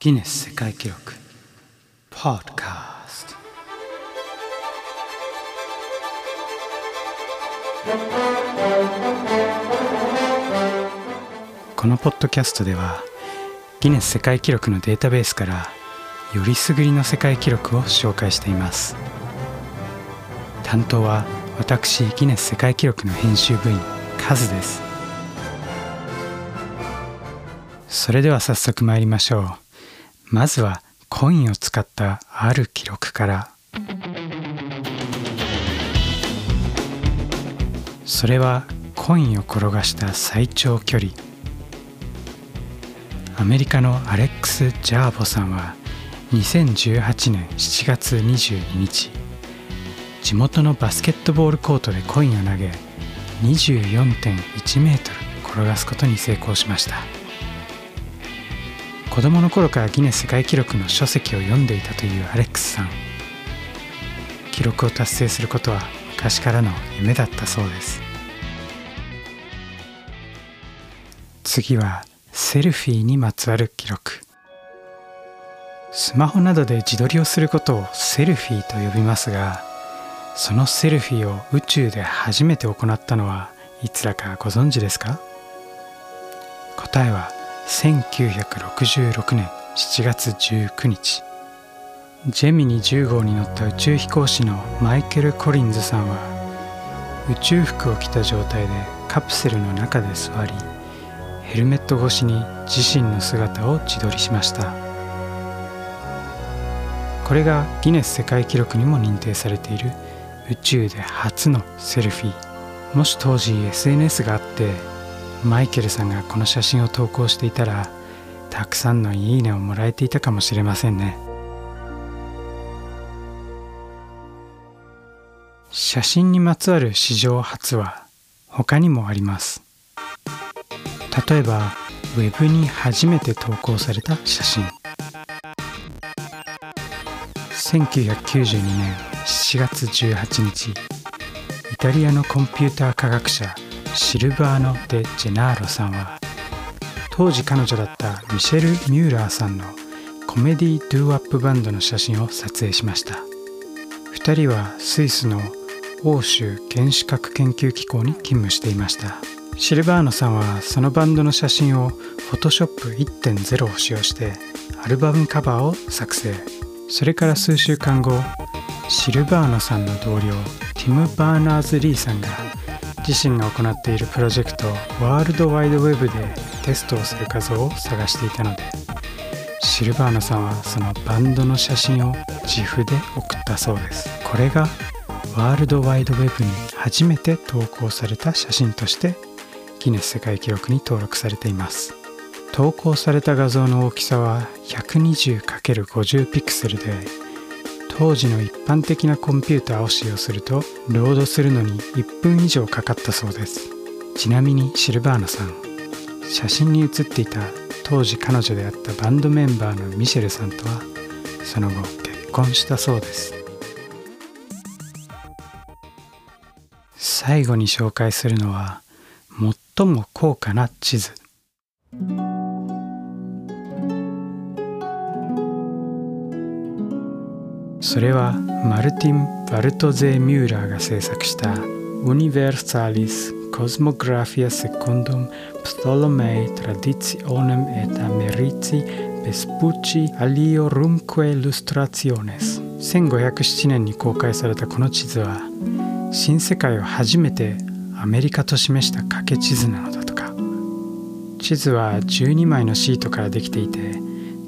ギネス世界記録。ポッドカストこのポッドキャストではギネス世界記録のデータベースからよりすぐりの世界記録を紹介しています。担当は私ギネス世界記録の編集部員カズです。それでは早速参りましょう。まずはコインを使ったある記録から。それはコインを転がした最長距離。アメリカのアレックス・ジャーボさんは2018年7月22日地元のバスケットボールコートでコインを投げ24.1メートル転がすことに成功しました。子供の頃からギネス世界記録の書籍を読んでいたというアレックスさん。記録を達成することは昔からの夢だったそうです。次はセルフィーにまつわる記録。スマホなどで自撮りをすることをセルフィーと呼びますがそのセルフィーを宇宙で初めて行ったのはいつだかご存知ですか？答えは1966年7月19日。ジェミニ10号に乗った宇宙飛行士のマイケル・コリンズさんは宇宙服を着た状態でカプセルの中で座りヘルメット越しに自身の姿を自撮りしました。これがギネス世界記録にも認定されている宇宙で初のセルフィー。もし当時 SNS があってマイケルさんがこの写真を投稿していたらたくさんのいいねをもらえていたかもしれませんね。写真にまつわる史上初は他にもあります。例えばウェブに初めて投稿された写真。1992年7月18日イタリアのコンピューター科学者シルバーノ・デ・ジェナーロさんは当時彼女だったミシェル・ミューラーさんのコメディ・ドゥ・アップバンドの写真を撮影しました。2人はスイスの欧州原子核研究機構に勤務していました。シルバーノさんはそのバンドの写真を Photoshop1.0 を使用してアルバムカバーを作成。それから数週間後シルバーノさんの同僚ティム・バーナーズ・リーさんが自身が行っているプロジェクトワールドワイドウェブでテストをする画像を探していたのでシルバーノさんはそのバンドの写真を GIFで送ったそうです。これがワールドワイドウェブに初めて投稿された写真としてギネス世界記録に登録されています。投稿された画像の大きさは 120×50 ピクセルで当時の一般的なコンピューターを使用するとロードするのに1分以上かかったそうです。ちなみにシルバーノさん写真に写っていた当時彼女であったバンドメンバーのミシェルさんとはその後結婚したそうです。最後に紹介するのは最も高価な地図。それはマルティン・バルトゼー・ミューラーが制作したウニベルサリス・コスモグラフィア・セコンドム・プトロメイ・トラディツィオネム・エタ・メリツィ・ベスプチ・アリオ・ルンクエ・ルストラツィオネス1507年に公開されたこの地図は新世界を初めてアメリカと示した掛け地図なのだとか。地図は12枚のシートからできていて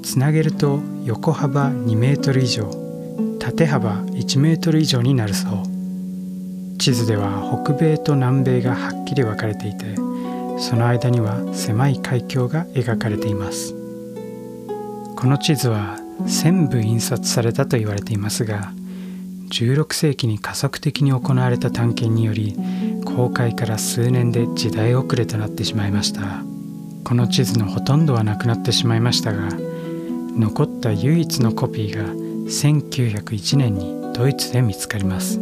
つなげると横幅2メートル以上。縦幅1メートル以上になるそう。地図では北米と南米がはっきり分かれていてその間には狭い海峡が描かれています。この地図は1000部印刷されたと言われていますが16世紀に加速的に行われた探検により公開から数年で時代遅れとなってしまいました。この地図のほとんどはなくなってしまいましたが残った唯一のコピーが1901年にドイツで見つかります。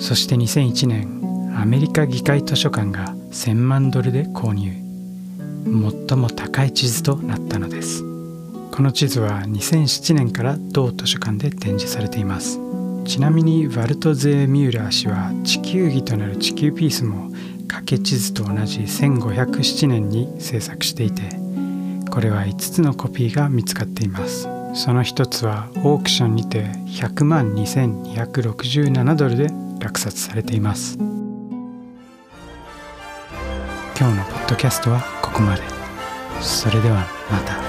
そして2001年アメリカ議会図書館が1000万ドルで購入。最も高い地図となったのです。この地図は2007年から同図書館で展示されています。ちなみにワルトゼー・ミューラー氏は地球儀となる地球ピースも掛け地図と同じ1507年に制作していてこれは5つのコピーが見つかっています。その一つはオークションにて100万2267ドルで落札されています。今日のポッドキャストはここまで。それではまた。